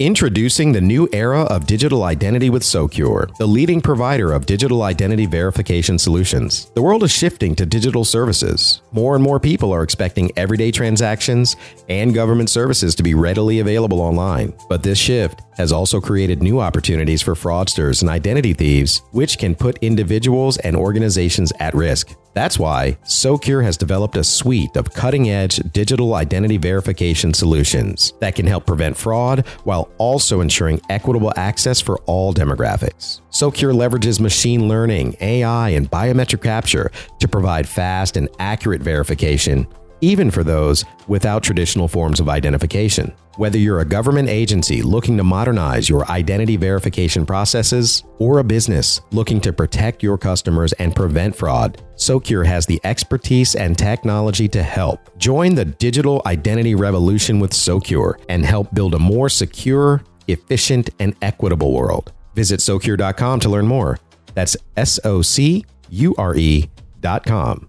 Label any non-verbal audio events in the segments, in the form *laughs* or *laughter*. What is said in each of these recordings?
Introducing the new era of digital identity with Socure, the leading provider of digital identity verification solutions. The world is shifting to digital services. More and more people are expecting everyday transactions and government services to be readily available online. But this shift has also created new opportunities for fraudsters and identity thieves, which can put individuals and organizations at risk. That's why Socure has developed a suite of cutting edge digital identity verification solutions that can help prevent fraud while also ensuring equitable access for all demographics. Socure leverages machine learning, AI, and biometric capture to provide fast and accurate verification even for those without traditional forms of identification. Whether you're a government agency looking to modernize your identity verification processes or a business looking to protect your customers and prevent fraud, Socure has the expertise and technology to help. Join the digital identity revolution with Socure and help build a more secure, efficient, and equitable world. Visit Socure.com to learn more. That's S O C U R E.com.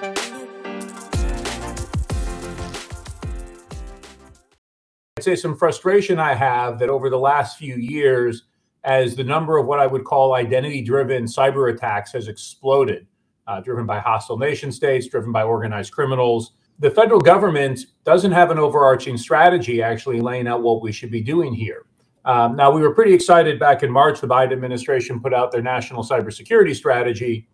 I'd say some frustration I have that over the last few years, as the number of what I would call identity driven cyber attacks has exploded, uh, driven by hostile nation states, driven by organized criminals. The federal government doesn't have an overarching strategy actually laying out what we should be doing here. Um, now, we were pretty excited back in March. The Biden administration put out their national cybersecurity strategy.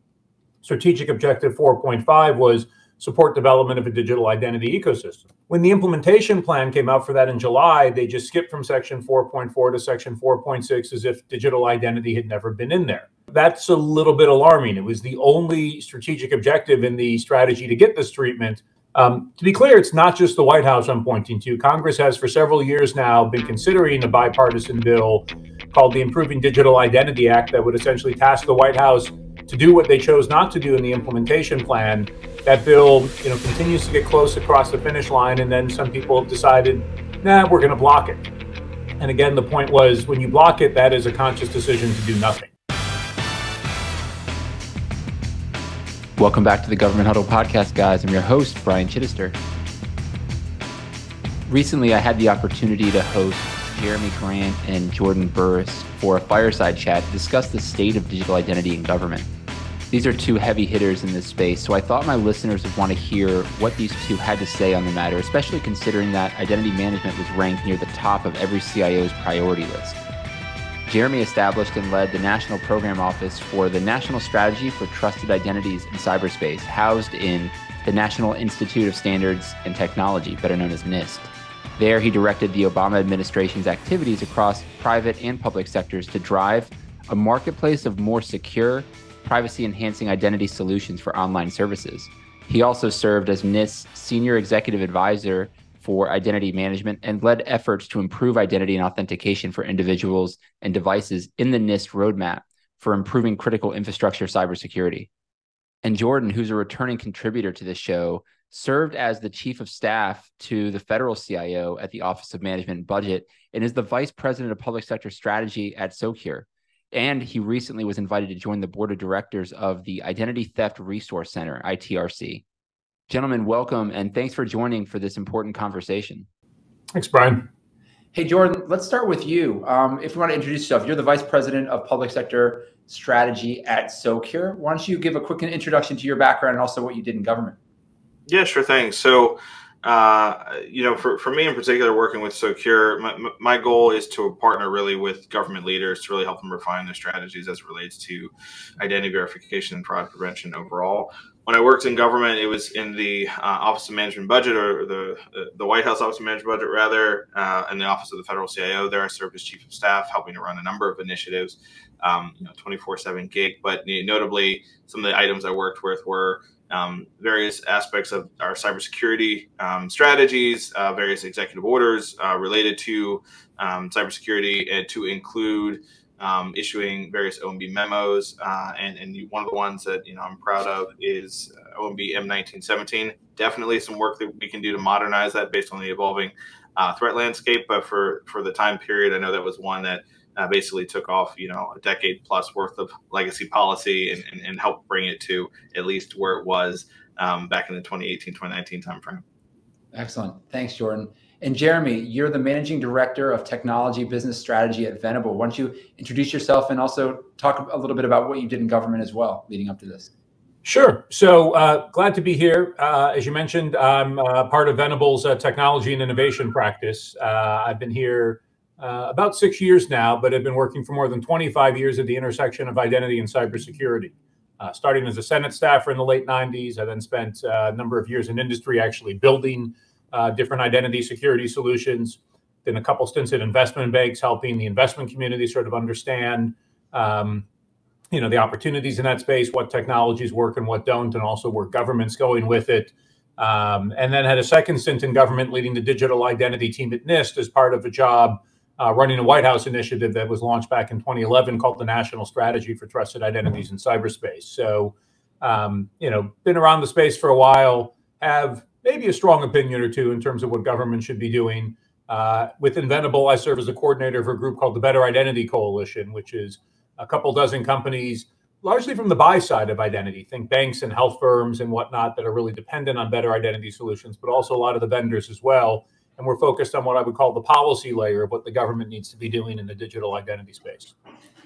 Strategic Objective 4.5 was support development of a digital identity ecosystem. When the implementation plan came out for that in July, they just skipped from section 4.4 to section 4.6 as if digital identity had never been in there. That's a little bit alarming. It was the only strategic objective in the strategy to get this treatment. Um, to be clear, it's not just the White House I'm pointing to. Congress has for several years now been considering a bipartisan bill called the Improving Digital Identity Act that would essentially task the White House to do what they chose not to do in the implementation plan. That bill, you know, continues to get close across the finish line, and then some people have decided, nah, we're going to block it. And again, the point was when you block it, that is a conscious decision to do nothing. Welcome back to the Government Huddle podcast, guys. I'm your host, Brian Chidester. Recently, I had the opportunity to host Jeremy Grant and Jordan Burris for a fireside chat to discuss the state of digital identity in government. These are two heavy hitters in this space, so I thought my listeners would want to hear what these two had to say on the matter, especially considering that identity management was ranked near the top of every CIO's priority list. Jeremy established and led the National Program Office for the National Strategy for Trusted Identities in Cyberspace, housed in the National Institute of Standards and Technology, better known as NIST. There, he directed the Obama administration's activities across private and public sectors to drive a marketplace of more secure, privacy enhancing identity solutions for online services. He also served as NIST's senior executive advisor for identity management and led efforts to improve identity and authentication for individuals and devices in the NIST roadmap for improving critical infrastructure cybersecurity. And Jordan, who's a returning contributor to this show, served as the chief of staff to the federal CIO at the Office of Management and Budget and is the vice president of public sector strategy at Socure. And he recently was invited to join the board of directors of the Identity Theft Resource Center, ITRC. Gentlemen, welcome and thanks for joining for this important conversation. Thanks, Brian. Hey, Jordan, let's start with you. Um, if you want to introduce yourself, you're the vice president of public sector strategy at Socure. Why don't you give a quick introduction to your background and also what you did in government? Yeah, sure thing. So, uh, you know, for, for me in particular, working with Socure, my, my goal is to partner really with government leaders to really help them refine their strategies as it relates to identity verification and fraud prevention overall. When I worked in government, it was in the uh, Office of Management Budget or the uh, the White House Office of Management Budget, rather, uh, in the Office of the Federal CIO. There, I served as chief of staff, helping to run a number of initiatives, um, you know, 24/7 gig. But notably, some of the items I worked with were um, various aspects of our cybersecurity um, strategies, uh, various executive orders uh, related to um, cybersecurity, and to include um, issuing various OMB memos. Uh, and, and one of the ones that you know I'm proud of is uh, OMB M1917. Definitely some work that we can do to modernize that based on the evolving uh, threat landscape. But for for the time period, I know that was one that uh, basically took off, you know, a decade plus worth of legacy policy and, and, and helped bring it to at least where it was um, back in the 2018, 2019 timeframe. Excellent. Thanks, Jordan. And Jeremy, you're the managing director of technology business strategy at Venable. Why don't you introduce yourself and also talk a little bit about what you did in government as well leading up to this? Sure. So uh, glad to be here. Uh, as you mentioned, I'm uh, part of Venable's uh, technology and innovation practice. Uh, I've been here uh, about six years now, but have been working for more than 25 years at the intersection of identity and cybersecurity. Starting as a Senate staffer in the late 90s, I then spent a number of years in industry actually building different identity security solutions. Then a couple stints at investment banks, helping the investment community sort of understand, um, you know, the opportunities in that space, what technologies work and what don't, and also where government's going with it. Um, and then had a second stint in government leading the digital identity team at NIST as part of a job uh, running a White House initiative that was launched back in 2011 called the National Strategy for Trusted Identities in Cyberspace. So, um, you know, been around the space for a while, have maybe a strong opinion or two in terms of what government should be doing. Uh, within Venable, I serve as a coordinator for a group called the Better Identity Coalition, which is a couple dozen companies, largely from the buy side of identity. Think banks and health firms and whatnot that are really dependent on better identity solutions, but also a lot of the vendors as well and we're focused on what I would call the policy layer of what the government needs to be doing in the digital identity space.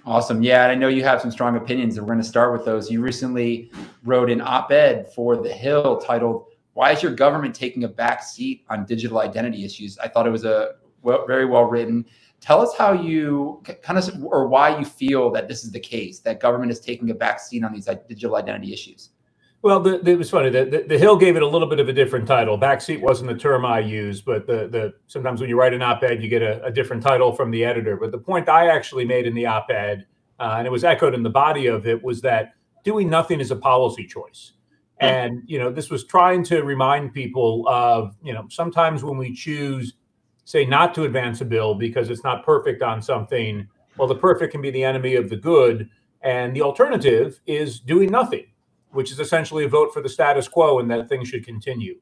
Awesome. Yeah, and I know you have some strong opinions, and we're going to start with those. You recently wrote an op ed for The Hill titled, Why is Your Government Taking a Back Seat on Digital Identity Issues? I thought it was a well, very well written. Tell us how you kind of, or why you feel that this is the case, that government is taking a back seat on these digital identity issues. Well, the, the, it was funny. The, the, the, Hill gave it a little bit of a different title. Backseat wasn't the term I used, but the, the sometimes when you write an op-ed, you get a, a different title from the editor. But the point I actually made in the op-ed, uh, and it was echoed in the body of it, was that doing nothing is a policy choice. Hmm. And you know, this was trying to remind people of you know sometimes when we choose, say, not to advance a bill because it's not perfect on something. Well, the perfect can be the enemy of the good, and the alternative is doing nothing which is essentially a vote for the status quo and that things should continue.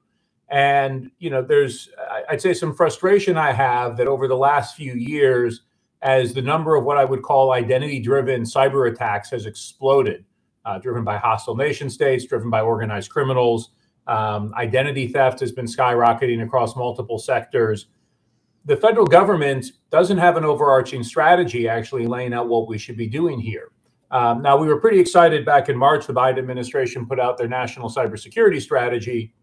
And, you know, there's, I'd say, some frustration I have that over the last few years, as the number of what I would call identity driven cyber attacks has exploded, uh, driven by hostile nation states, driven by organized criminals. Um, identity theft has been skyrocketing across multiple sectors. The federal government doesn't have an overarching strategy actually laying out what we should be doing here. Um, now, we were pretty excited back in March. The Biden administration put out their national cybersecurity strategy.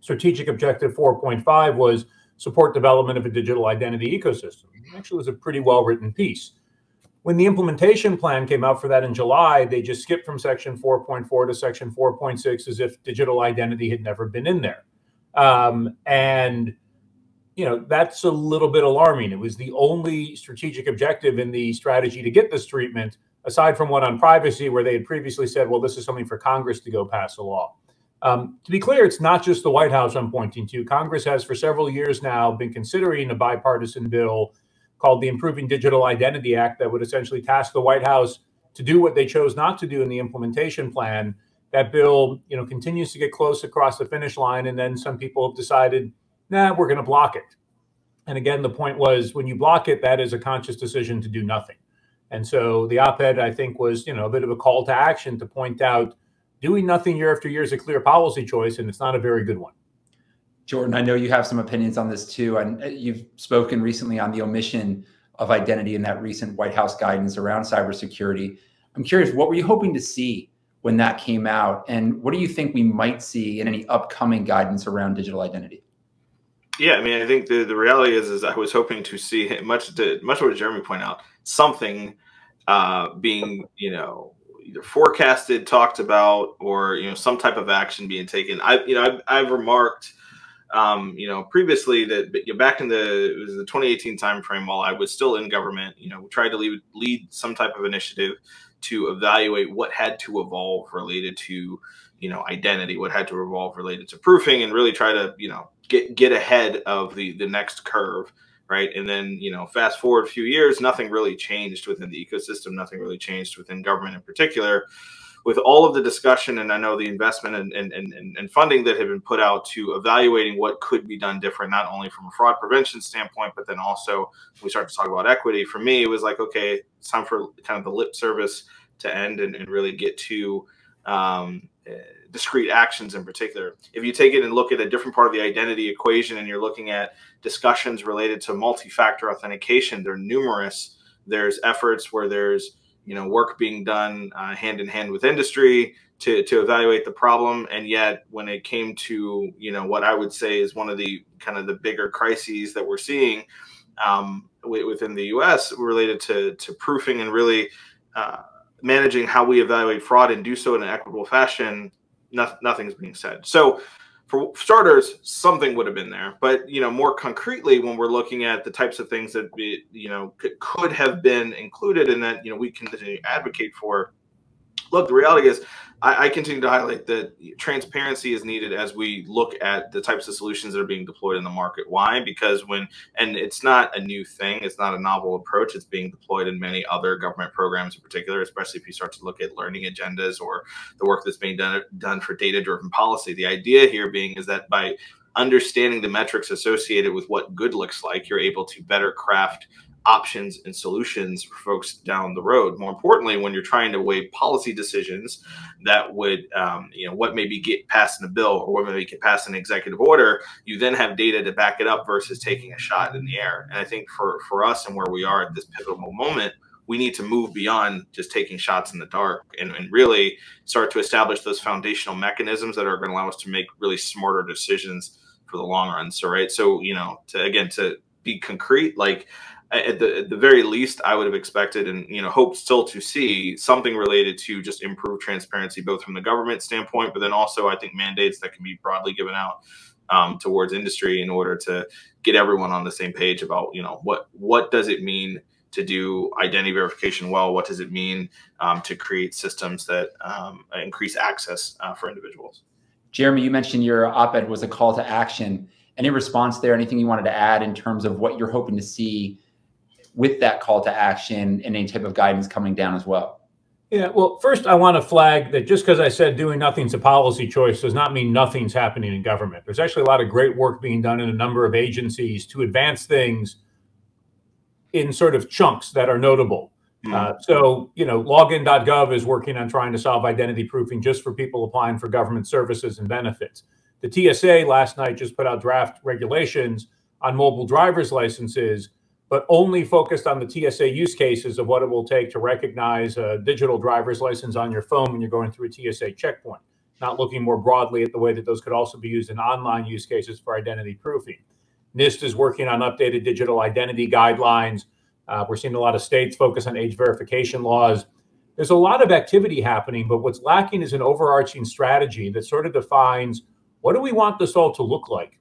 Strategic Objective 4.5 was support development of a digital identity ecosystem. It actually was a pretty well written piece. When the implementation plan came out for that in July, they just skipped from section 4.4 to section 4.6 as if digital identity had never been in there. Um, and you know that's a little bit alarming. It was the only strategic objective in the strategy to get this treatment aside from one on privacy, where they had previously said, well, this is something for Congress to go pass a law. Um, to be clear, it's not just the White House I'm pointing to. Congress has for several years now been considering a bipartisan bill called the Improving Digital Identity Act that would essentially task the White House to do what they chose not to do in the implementation plan. That bill, you know, continues to get close across the finish line, and then some people have decided, nah, we're going to block it. And again, the point was when you block it, that is a conscious decision to do nothing. And so the op-ed, I think, was you know a bit of a call to action to point out doing nothing year after year is a clear policy choice, and it's not a very good one. Jordan, I know you have some opinions on this too, and uh, you've spoken recently on the omission of identity in that recent White House guidance around cybersecurity. I'm curious, what were you hoping to see when that came out, and what do you think we might see in any upcoming guidance around digital identity? Yeah, I mean, I think the, the reality is, is I was hoping to see much to much what Jeremy pointed out, something uh, being, you know, either forecasted, talked about, or you know, some type of action being taken. I, you know, I've, I've remarked, um, you know, previously that you know, back in the it was the 2018 timeframe, while I was still in government, you know, tried to lead, lead some type of initiative to evaluate what had to evolve related to you know identity, what had to evolve related to proofing, and really try to you know get get ahead of the the next curve right? And then, you know, fast forward a few years, nothing really changed within the ecosystem, nothing really changed within government in particular. With all of the discussion, and I know the investment and, and, and, and funding that have been put out to evaluating what could be done different, not only from a fraud prevention standpoint, but then also we start to talk about equity. For me, it was like, okay, it's time for kind of the lip service to end and, and really get to um, discrete actions in particular. If you take it and look at a different part of the identity equation and you're looking at discussions related to multi-factor authentication, they're numerous. There's efforts where there's you know work being done uh, hand in hand with industry to to evaluate the problem, and yet when it came to you know what I would say is one of the kind of the bigger crises that we're seeing um, within the U.S. related to to proofing and really. Uh, managing how we evaluate fraud and do so in an equitable fashion no, nothing's being said. So, for starters, something would have been there. But you know, more concretely, when we're looking at the types of things that we, you know could, could have been included and that you know we continue to advocate for, look, the reality is I, I, continue to highlight that transparency is needed as we look at the types of solutions that are being deployed in the market. Why? Because when, and it's not a new thing, it's not a novel approach. It's being deployed in many other government programs in particular, especially if you start to look at learning agendas or the work that's being done, done for data driven policy. The idea here being is that by understanding the metrics associated with what good looks like, you're able to better craft options and solutions for folks down the road. More importantly, when you're trying to weigh policy decisions that would, um, you know, what maybe get passed in a bill or what maybe get passed in an executive order, you then have data to back it up versus taking a shot in the air. And I think for for us and where we are at this pivotal moment, we need to move beyond just taking shots in the dark and, and really start to establish those foundational mechanisms that are going to allow us to make really smarter decisions for the long run. So, right. So, you know, to again, to be concrete, like at the at the very least, I would have expected and you know hoped still to see something related to just improve transparency, both from the government standpoint, but then also I think mandates that can be broadly given out um, towards industry in order to get everyone on the same page about you know what what does it mean to do identity verification well? What does it mean um, to create systems that um, increase access uh, for individuals? Jeremy, you mentioned your op-ed was a call to action. Any response there? Anything you wanted to add in terms of what you're hoping to see? With that call to action and any type of guidance coming down as well? Yeah, well, first, I want to flag that just because I said doing nothing's a policy choice does not mean nothing's happening in government. There's actually a lot of great work being done in a number of agencies to advance things in sort of chunks that are notable. Mm-hmm. Uh, so, you know, login.gov is working on trying to solve identity proofing just for people applying for government services and benefits. The TSA last night just put out draft regulations on mobile driver's licenses but only focused on the TSA use cases of what it will take to recognize a digital driver's license on your phone when you're going through a TSA checkpoint, not looking more broadly at the way that those could also be used in online use cases for identity proofing. NIST is working on updated digital identity guidelines. Uh, we're seeing a lot of states focus on age verification laws. There's a lot of activity happening, but what's lacking is an overarching strategy that sort of defines what do we want this all to look like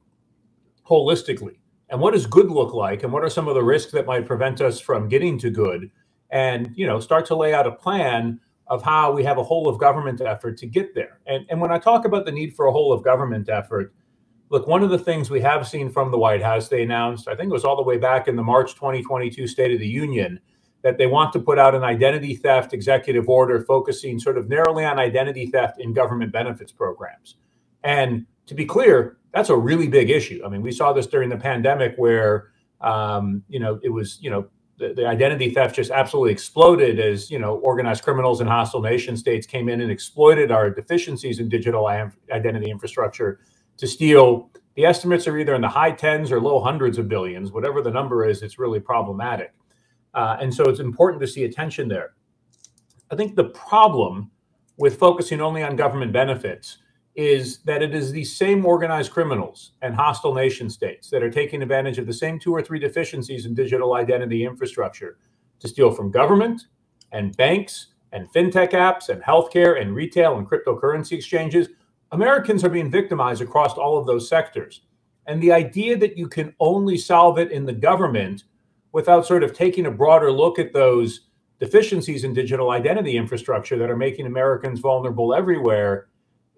holistically and what does good look like and what are some of the risks that might prevent us from getting to good and you know start to lay out a plan of how we have a whole of government effort to get there. And, and when i talk about the need for a whole of government effort look one of the things we have seen from the white house they announced i think it was all the way back in the march 2022 state of the union that they want to put out an identity theft executive order focusing sort of narrowly on identity theft in government benefits programs. And to be clear that's a really big issue. I mean, we saw this during the pandemic where, um, you know, it was, you know, the, the, identity theft just absolutely exploded as, you know, organized criminals and hostile nation states came in and exploited our deficiencies in digital identity infrastructure to steal. The estimates are either in the high tens or low hundreds of billions. Whatever the number is, it's really problematic. Uh, and so it's important to see attention there. I think the problem with focusing only on government benefits is that it is these same organized criminals and hostile nation states that are taking advantage of the same two or three deficiencies in digital identity infrastructure to steal from government and banks and fintech apps and healthcare and retail and cryptocurrency exchanges. Americans are being victimized across all of those sectors. And the idea that you can only solve it in the government without sort of taking a broader look at those deficiencies in digital identity infrastructure that are making Americans vulnerable everywhere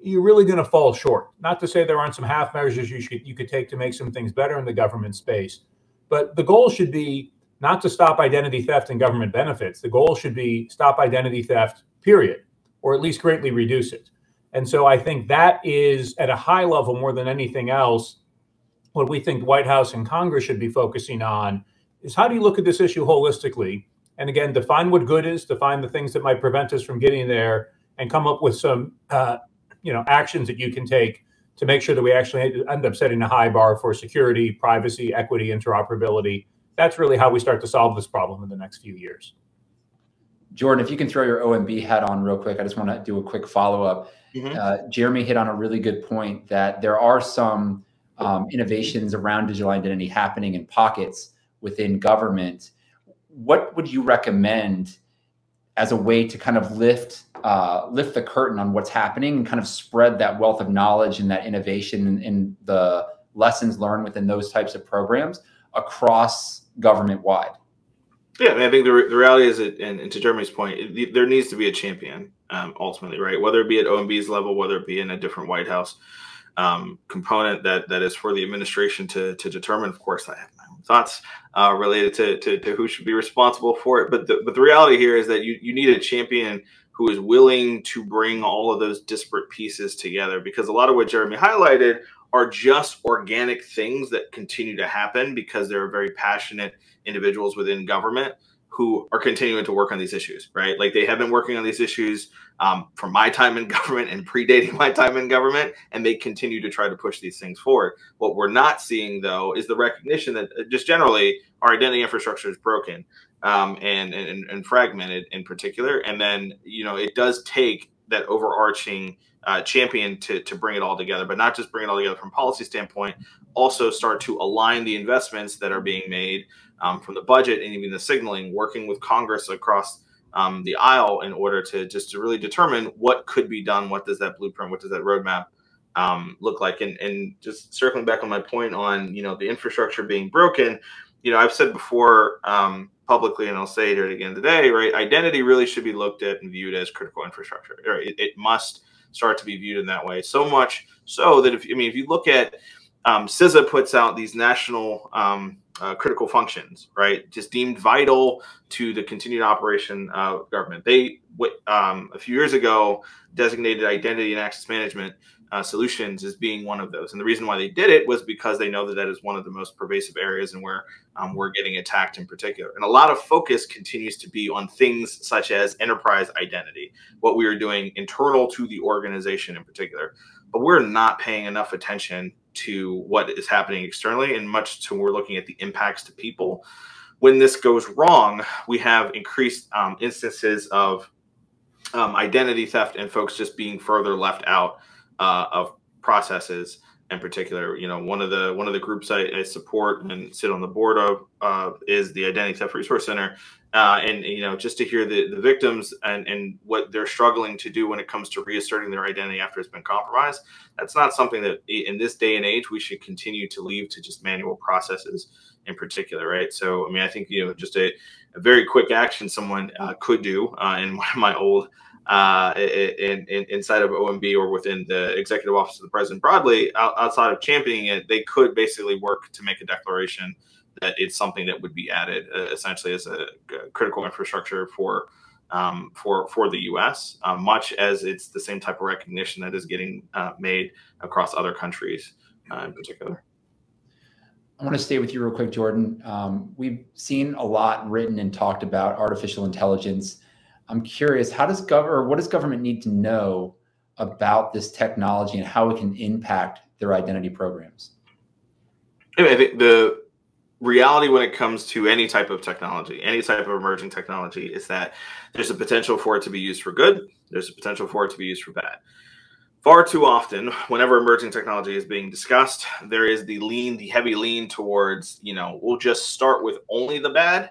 you're really going to fall short. Not to say there aren't some half measures you should you could take to make some things better in the government space, but the goal should be not to stop identity theft and government benefits. The goal should be stop identity theft, period, or at least greatly reduce it. And so I think that is at a high level more than anything else what we think White House and Congress should be focusing on is how do you look at this issue holistically? And again, define what good is, define the things that might prevent us from getting there, and come up with some uh, you know actions that you can take to make sure that we actually end up setting a high bar for security, privacy, equity, interoperability. That's really how we start to solve this problem in the next few years. Jordan, if you can throw your OMB hat on real quick, I just want to do a quick follow up. Mm-hmm. Uh, Jeremy hit on a really good point that there are some um, innovations around digital identity happening in pockets within government. What would you recommend as a way to kind of lift uh, lift the curtain on what's happening and kind of spread that wealth of knowledge and that innovation and, and the lessons learned within those types of programs across government wide? Yeah, I, mean, I think the, re- the reality is, that, and, and, to Jeremy's point, it, there needs to be a champion um, ultimately, right? Whether it be at OMB's level, whether it be in a different White House um, component that that is for the administration to to determine. Of course, I have my own thoughts uh, related to, to, to who should be responsible for it, but the, but the reality here is that you you need a champion who is willing to bring all of those disparate pieces together because a lot of what Jeremy highlighted are just organic things that continue to happen because there are very passionate individuals within government who are continuing to work on these issues, right? Like they have been working on these issues um, from my time in *laughs* government and predating my time in government, and they continue to try to push these things forward. What we're not seeing, though, is the recognition that uh, just generally our identity infrastructure is broken um, and, and, and fragmented in particular. And then, you know, it does take that overarching uh, champion to, to bring it all together, but not just bring it all together from policy standpoint, also start to align the investments that are being made um, from the budget and even the signaling, working with Congress across um, the aisle in order to just to really determine what could be done. What does that blueprint? What does that roadmap um, look like? And, and just circling back on my point on you know the infrastructure being broken. You know, I've said before um, publicly, and I'll say it again today. Right, identity really should be looked at and viewed as critical infrastructure. Right? It, it must start to be viewed in that way. So much so that if I mean, if you look at um, CISA puts out these national um, uh, critical functions, right? Just deemed vital to the continued operation of government. They, um, a few years ago, designated identity and access management uh, solutions as being one of those. And the reason why they did it was because they know that that is one of the most pervasive areas and where um, we're getting attacked in particular. And a lot of focus continues to be on things such as enterprise identity, what we are doing internal to the organization in particular. But we're not paying enough attention to what is happening externally and much to we're looking at the impacts to people. When this goes wrong, we have increased um, instances of um, identity theft and folks just being further left out uh, of processes in particular you know one of the one of the groups i, I support and sit on the board of uh, is the identity theft resource center. Uh, and you know just to hear the, the victims and, and what they're struggling to do when it comes to reasserting their identity after it's been compromised that's not something that in this day and age we should continue to leave to just manual processes in particular right? So i mean i think you know just a, a very quick action someone uh, could do uh, in *laughs* one of my old uh, in, in, inside of OMB or within the executive office of the president broadly, outside of championing it, they could basically work to make a declaration that it's something that would be added uh, essentially as a, critical infrastructure for um, for for the U.S. Uh, much as it's the same type of recognition that is getting uh, made across other countries uh, in particular. I want to stay with you real quick, Jordan. Um, we've seen a lot written and talked about artificial intelligence. I'm curious, how does government, what does government need to know about this technology and how it can impact their identity programs? I think the reality when it comes to any type of technology, any type of emerging technology, is that there's a potential for it to be used for good. There's a potential for it to be used for bad. Far too often, whenever emerging technology is being discussed, there is the lean, the heavy lean towards, you know, we'll just start with only the bad.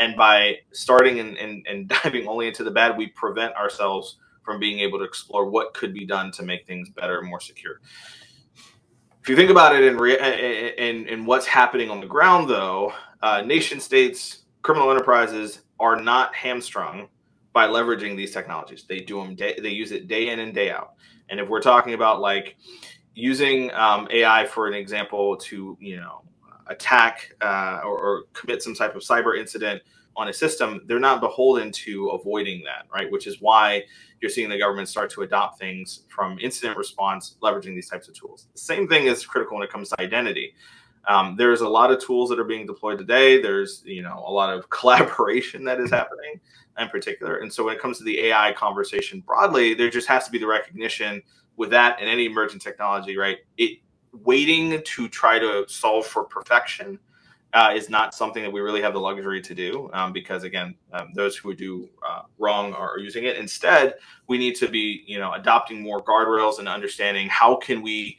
And by starting and, and, and *laughs* diving only into the bad, we prevent ourselves from being able to explore what could be done to make things better and more secure. If you think about it in re- in, in what's happening on the ground, though, uh, nation states, criminal enterprises are not hamstrung by leveraging these technologies. They do them. Day, they use it day in and day out. And if we're talking about like using um, AI for an example to you know attack uh, or, or commit some type of cyber incident on a system, they're not beholden to avoiding that, right? Which is why you're seeing the government start to adopt things from incident response, leveraging these types of tools. The same thing is critical when it comes to identity. Um, there's a lot of tools that are being deployed today. There's you know a lot of *laughs* collaboration that is happening in particular. And so when it comes to the AI conversation broadly, there just has to be the recognition with that and any emerging technology, right? It waiting to try to solve for perfection uh, is not something that we really have the luxury to do um, because again um, those who do uh, wrong are using it. Instead we need to be you know adopting more guardrails and understanding how can we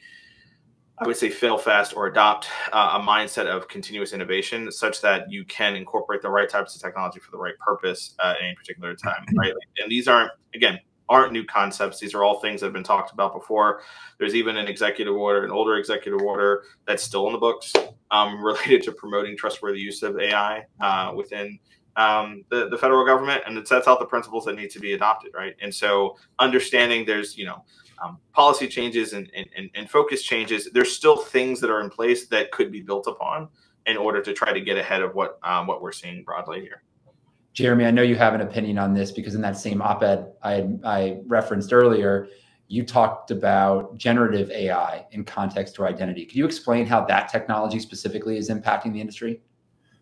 i would say fail fast or adopt uh, a mindset of continuous innovation such that you can incorporate the right types of technology for the right purpose at any particular time *clears throat* right? And these aren't again aren't new concepts. These are all things that have been talked about before. There's even an executive order, an older executive order that's still in the books um, *laughs* related to promoting trustworthy use of AI uh, within um, the, the federal government. And it sets out the principles that need to be adopted, right? And so understanding there's, you know, um, policy changes and, and, and focus changes, there's still things that are in place that could be built upon in order to try to get ahead of what um, what we're seeing broadly here. Jeremy, I know you have an opinion on this because in that same op-ed I, I referenced earlier, you talked about generative AI in context to identity. Could you explain how that technology specifically is impacting the industry?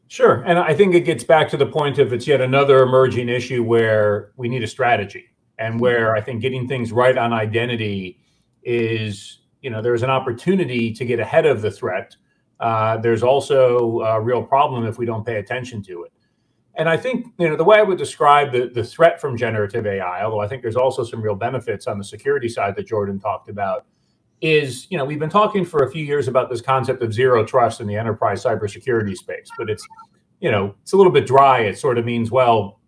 Sure. And I think it gets back to the point of it's yet another emerging issue where we need a strategy and where I think getting things right on identity is, you know, there's an opportunity to get ahead of the threat. Uh, there's also a real problem if we don't pay attention to it. And I think you know the way I would describe the the threat from generative AI, although I think there's also some real benefits on the security side that Jordan talked about, is you know we've been talking for a few years about this concept of zero trust in the enterprise cybersecurity space, but it's you know it's a little bit dry. It sort of means well,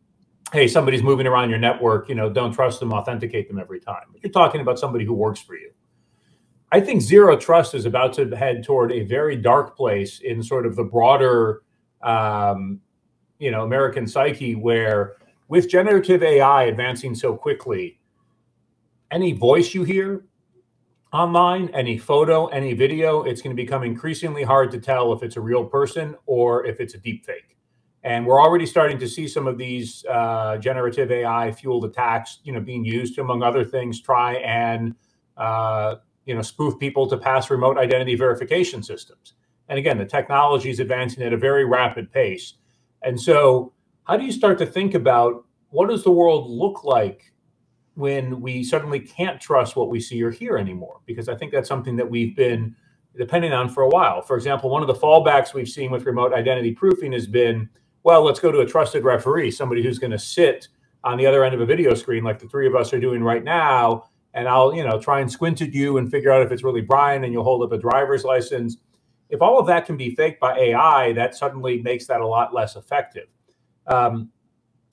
hey, somebody's moving around your network, you know, don't trust them, authenticate them every time. But you're talking about somebody who works for you. I think zero trust is about to head toward a very dark place in sort of the broader um, you know American psyche where with generative AI advancing so quickly, any voice you hear online, any photo, any video, it's going to become increasingly hard to tell if it's a real person or if it's a deep fake. And we're already starting to see some of these uh, generative AI fueled attacks, you know, being used to, among other things, try and uh, you know spoof people to pass remote identity verification systems. And again, the technology is advancing at a very rapid pace. And so, how do you start to think about what does the world look like when we suddenly can't trust what we see or hear anymore? Because I think that's something that we've been depending on for a while. For example, one of the fallbacks we've seen with remote identity proofing has been, well, let's go to a trusted referee, somebody who's going to sit on the other end of a video screen like the three of us are doing right now and I'll, you know, try and squint at you and figure out if it's really Brian and you'll hold up a driver's license if all of that can be faked by AI, that suddenly makes that a lot less effective. Um,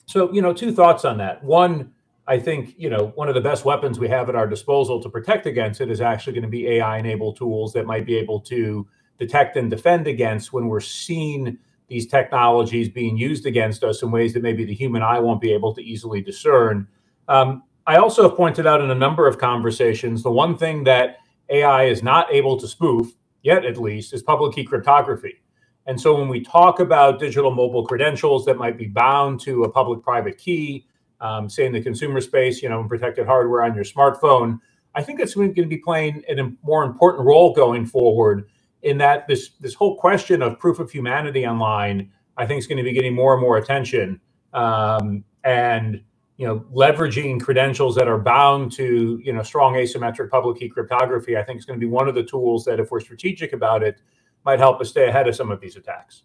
so, you know, two thoughts on that. One, I think, you know, one of the best weapons we have at our disposal to protect against it is actually going to be AI enabled tools that might be able to detect and defend against when we're seeing these technologies being used against us in ways that maybe the human eye won't be able to easily discern. Um, I also have pointed out in a number of conversations the one thing that AI is not able to spoof yet at least, is public key cryptography. And so when we talk about digital mobile credentials that might be bound to a public private key, um, say in the consumer space, you know, protected hardware on your smartphone, I think it's going to be playing a more important role going forward in that this this whole question of proof of humanity online, I think is going to be getting more and more attention. Um, and you know, leveraging credentials that are bound to, you know, strong asymmetric public key cryptography, I think is going to be one of the tools that, if we're strategic about it, might help us stay ahead of some of these attacks.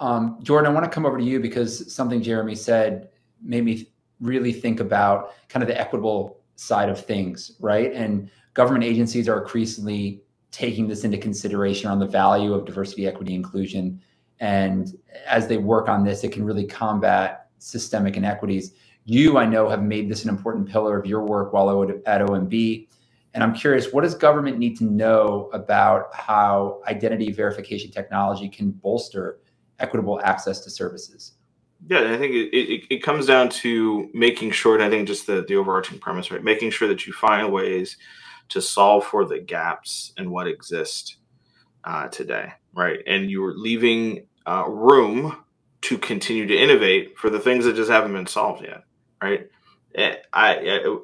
Um, Jordan, I want to come over to you because something Jeremy said made me really think about kind of the equitable side of things, right? And government agencies are increasingly taking this into consideration on the value of diversity, equity, inclusion. And as they work on this, it can really combat systemic inequities. You, I know, have made this an important pillar of your work while at OMB. And I'm curious, what does government need to know about how identity verification technology can bolster equitable access to services? Yeah, I think it, it, it, comes down to making sure, and I think just the, the overarching premise, right? Making sure that you find ways to solve for the gaps in what exists uh, today, right? And you're leaving uh, room to continue to innovate for the things that just haven't been solved yet, right? Eh, I,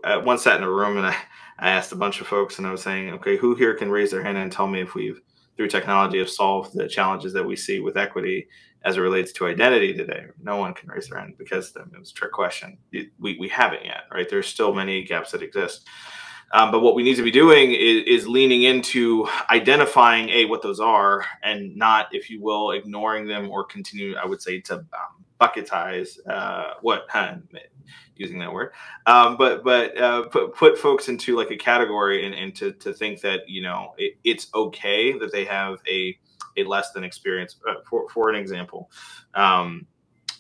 I, I once sat in a room and I, I asked a bunch of folks and I was saying, okay, who here can raise their hand and tell me if we've, through technology, have solved the challenges that we see with equity as it relates to identity today? No one can raise their hand because it was a trick question. We, we haven't yet, right? There's still many gaps that exist. Um, but what we need to be doing is, is, leaning into identifying a what those are, and not, if you will, ignoring them or continue. I would say to um, bucketize uh, what *laughs* using that word, um, but but uh, put put folks into like a category and, and to to think that you know it, it's okay that they have a a less than experience. Uh, for for an example, um,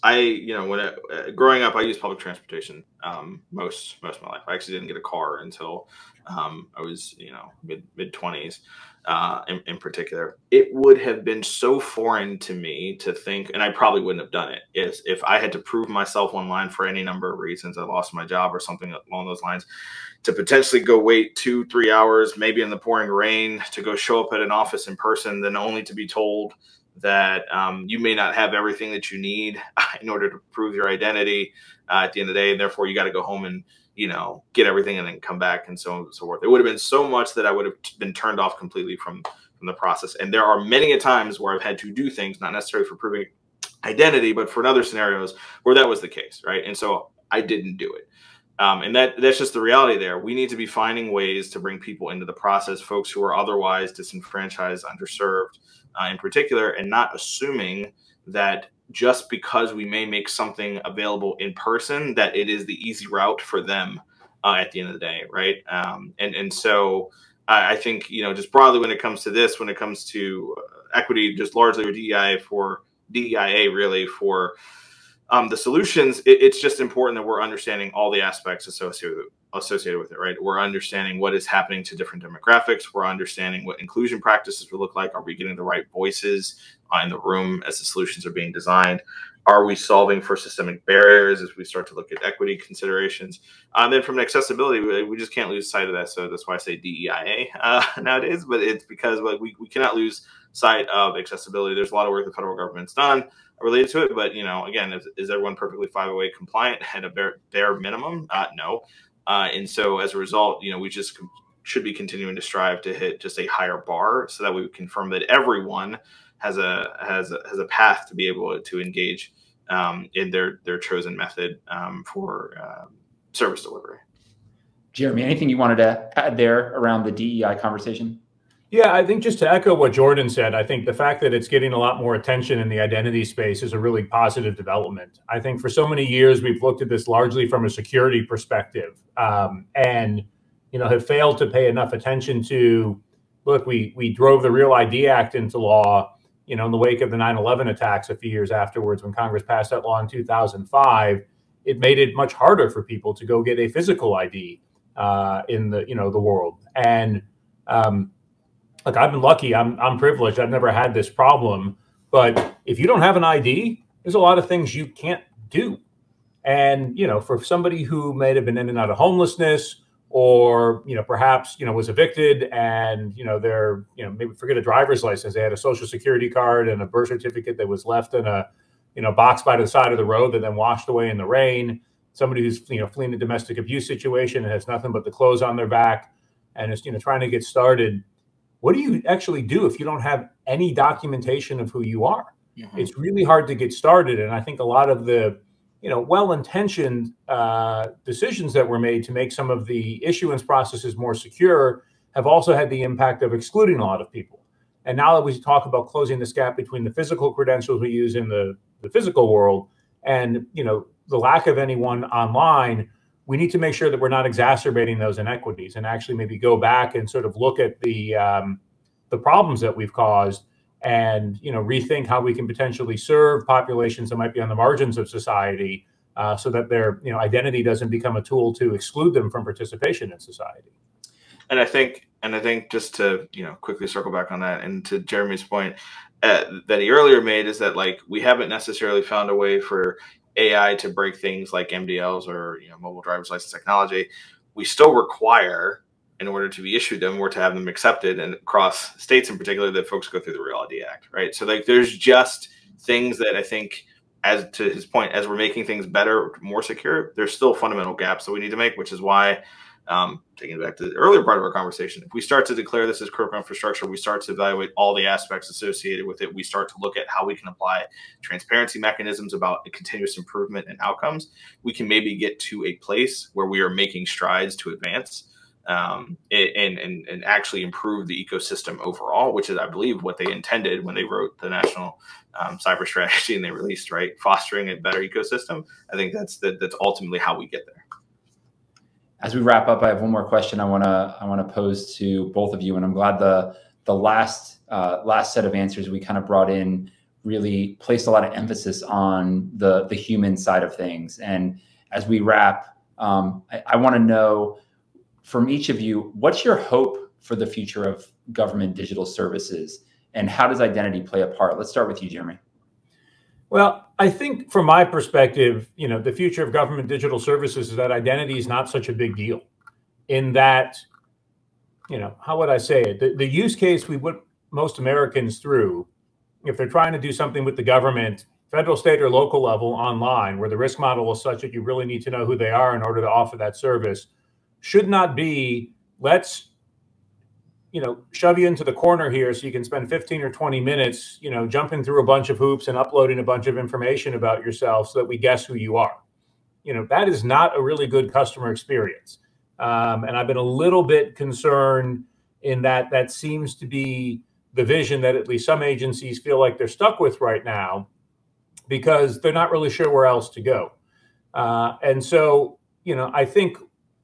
I, you know, when uh, growing up, I used public transportation um, most most of my life. I actually didn't get a car until um, I was, you know, mid mid twenties. Uh, in, in, particular, it would have been so foreign to me to think, and I probably wouldn't have done it is if I had to prove myself online for any number of reasons. I lost my job or something along those lines. To potentially go wait two, three hours, maybe in the pouring rain, to go show up at an office in person, then only to be told that um, you may not have everything that you need *laughs* in order to prove your identity uh, at the end of the day, and therefore you got to go home and you know get everything and then come back and so on and so forth. It would have been so much that I would have been turned off completely from from the process. And there are many a times where I've had to do things not necessarily for proving identity, but for other scenarios where that was the case, right? And so I didn't do it. Um, and that that's just the reality there. We need to be finding ways to bring people into the process, folks who are otherwise disenfranchised, underserved, uh, in particular, and not assuming that just because we may make something available in person, that it is the easy route for them uh, at the end of the day, right? Um, and and so I, I, think you know just broadly when it comes to this, when it comes to uh, equity, just largely or DEI for DEIA really for um, the solutions, it, it's just important that we're understanding all the aspects associated with, associated with it, right? We're understanding what is happening to different demographics. We're understanding what inclusion practices would look like. Are we getting the right voices uh, in the room as the solutions are being designed? Are we solving for systemic barriers as we start to look at equity considerations? And then from accessibility, we, just can't lose sight of that. So that's why I say DEIA uh, *laughs* nowadays, but it's because like, we, we cannot lose sight of accessibility. There's a lot of work the federal government's done related to it, but you know, again, is, is everyone perfectly 508 compliant *laughs* at a bare, bare minimum? Uh, no. Uh, and so as a result, you know, we just should be continuing to strive to hit just a higher bar so that we confirm that everyone has a has a, has a path to be able to engage um, in their their chosen method um, for uh, service delivery. Jeremy, anything you wanted to add there around the DEI conversation? Yeah, I think just to echo what Jordan said, I think the fact that it's getting a lot more attention in the identity space is a really positive development. I think for so many years we've looked at this largely from a security perspective, um, and you know have failed to pay enough attention to. Look, we we drove the Real ID Act into law, you know, in the wake of the 9/11 attacks a few years afterwards, when Congress passed that law in 2005. It made it much harder for people to go get a physical ID uh, in the you know the world, and um, like I've been lucky. I'm I'm privileged. I've never had this problem. But if you don't have an ID, there's a lot of things you can't do. And you know, for somebody who may have been in and out of homelessness, or you know, perhaps you know was evicted, and you know they're you know maybe forget a driver's license, they had a social security card and a birth certificate that was left in a you know box by the side of the road that then washed away in the rain. Somebody who's you know fleeing a domestic abuse situation and has nothing but the clothes on their back, and is you know trying to get started what do you actually do if you don't have any documentation of who you are? Mm-hmm. It's really hard to get started. And I think a lot of the, you know, well-intentioned uh, decisions that were made to make some of the issuance processes more secure have also had the impact of excluding a lot of people. And now that we talk about closing this gap between the physical credentials we use in the, the physical world and you know the lack of anyone online, we need to make sure that we're not exacerbating those inequities and actually maybe go back and sort of look at the um, the problems that we've caused and you know rethink how we can potentially serve populations that might be on the margins of society uh, so that their you know identity doesn't become a tool to exclude them from participation in society. And i think and i think just to you know quickly circle back on that and to jeremy's point uh, that he earlier made is that like we haven't necessarily found a way for AI to break things like MDLs or you know mobile driver's license technology, we still require in order to be issued them or to have them accepted and across states in particular that folks go through the Real ID Act, right? So like there's just things that I think as to his point, as we're making things better, more secure, there's still fundamental gaps that we need to make, which is why um, taking it back to the earlier part of our conversation, if we start to declare this as critical infrastructure, we start to evaluate all the aspects associated with it. We start to look at how we can apply transparency mechanisms about continuous improvement and outcomes. We can maybe get to a place where we are making strides to advance um, and, and, and actually improve the ecosystem overall, which is, I believe, what they intended when they wrote the national um, cyber strategy and they released, right? Fostering a better ecosystem. I think that's that's ultimately how we get there. As we wrap up, I have one more question I want to I want to pose to both of you, and I'm glad the the last uh, last set of answers we kind of brought in really placed a lot of emphasis on the the human side of things. And as we wrap, um, I, I want to know from each of you, what's your hope for the future of government digital services, and how does identity play a part? Let's start with you, Jeremy. Well, I think from my perspective, you know, the future of government digital services is that identity is not such a big deal. In that, you know, how would I say it? The, the use case we put most Americans through, if they're trying to do something with the government, federal, state, or local level online, where the risk model is such that you really need to know who they are in order to offer that service, should not be let's you know shove you into the corner here so you can spend 15 or 20 minutes you know jumping through a bunch of hoops and uploading a bunch of information about yourself so that we guess who you are. You know that is not a really good customer experience. Um, and i've been a little bit concerned in that that seems to be the vision that at least some agencies feel like they're stuck with right now because they're not really sure where else to go. Uh, and so you know i think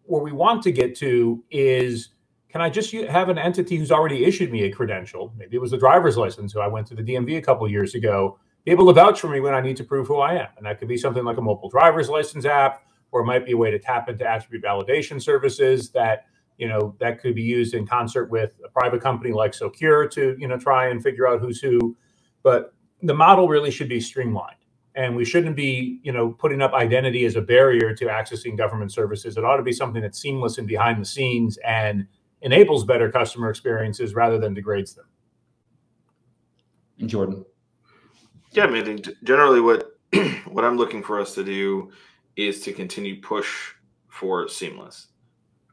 where we want to get to is can I just have an entity who's already issued me a credential? Maybe it was a driver's license who I went to the DMV a couple years ago, be able to vouch for me when I need to prove who I am. And that could be something like a mobile driver's license app, or it might be a way to tap into attribute validation services that you know that could be used in concert with a private company like Socure to you know try and figure out who's who. But the model really should be streamlined and we shouldn't be you know putting up identity as a barrier to accessing government services it ought to be something that's seamless and behind the scenes and enables better customer experiences rather than degrades them. And jordan? Yeah i mean generally what *clears throat* what i'm looking for us to do is to continue push for seamless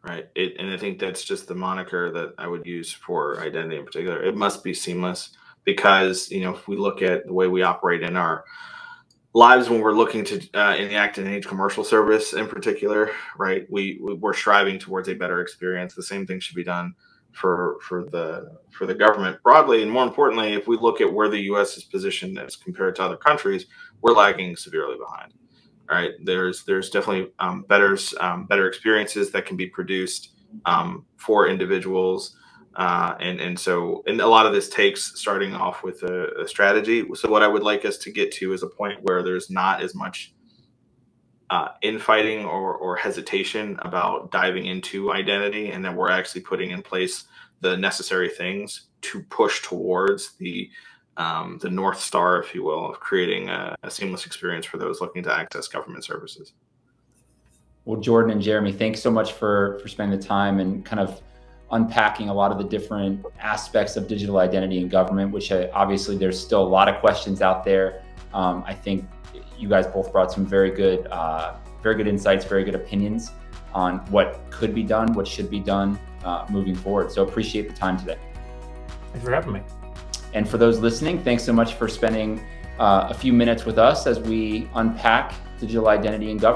right? It, and i think that's just the moniker that i would use for identity in particular. It must be seamless because you know if we look at the way we operate in our lives when we're looking to uh, enact an age commercial service in particular right? We, we we're striving towards a better experience. The same thing should be done for for the for the government broadly. And more importantly if we look at where the us is positioned as compared to other countries we're lagging severely behind right? There's there's definitely um, better um, better experiences that can be produced um, for individuals uh, and and so and a lot of this takes starting off with a, a, strategy. So what I would like us to get to is a point where there's not as much uh, infighting or, or hesitation about diving into identity, and that we're actually putting in place the necessary things to push towards the um, the north star, if you will, of creating a, a seamless experience for those looking to access government services. Well, Jordan and Jeremy, thanks so much for for spending the time and kind of unpacking a lot of the different aspects of digital identity in government, which uh, obviously there's still a lot of questions out there. Um, I think you guys both brought some very good, uh, very good insights, very good opinions on what could be done, what should be done uh, moving forward. So appreciate the time today. Thanks for having me. And for those listening, thanks so much for spending uh, a few minutes with us as we unpack digital identity in government.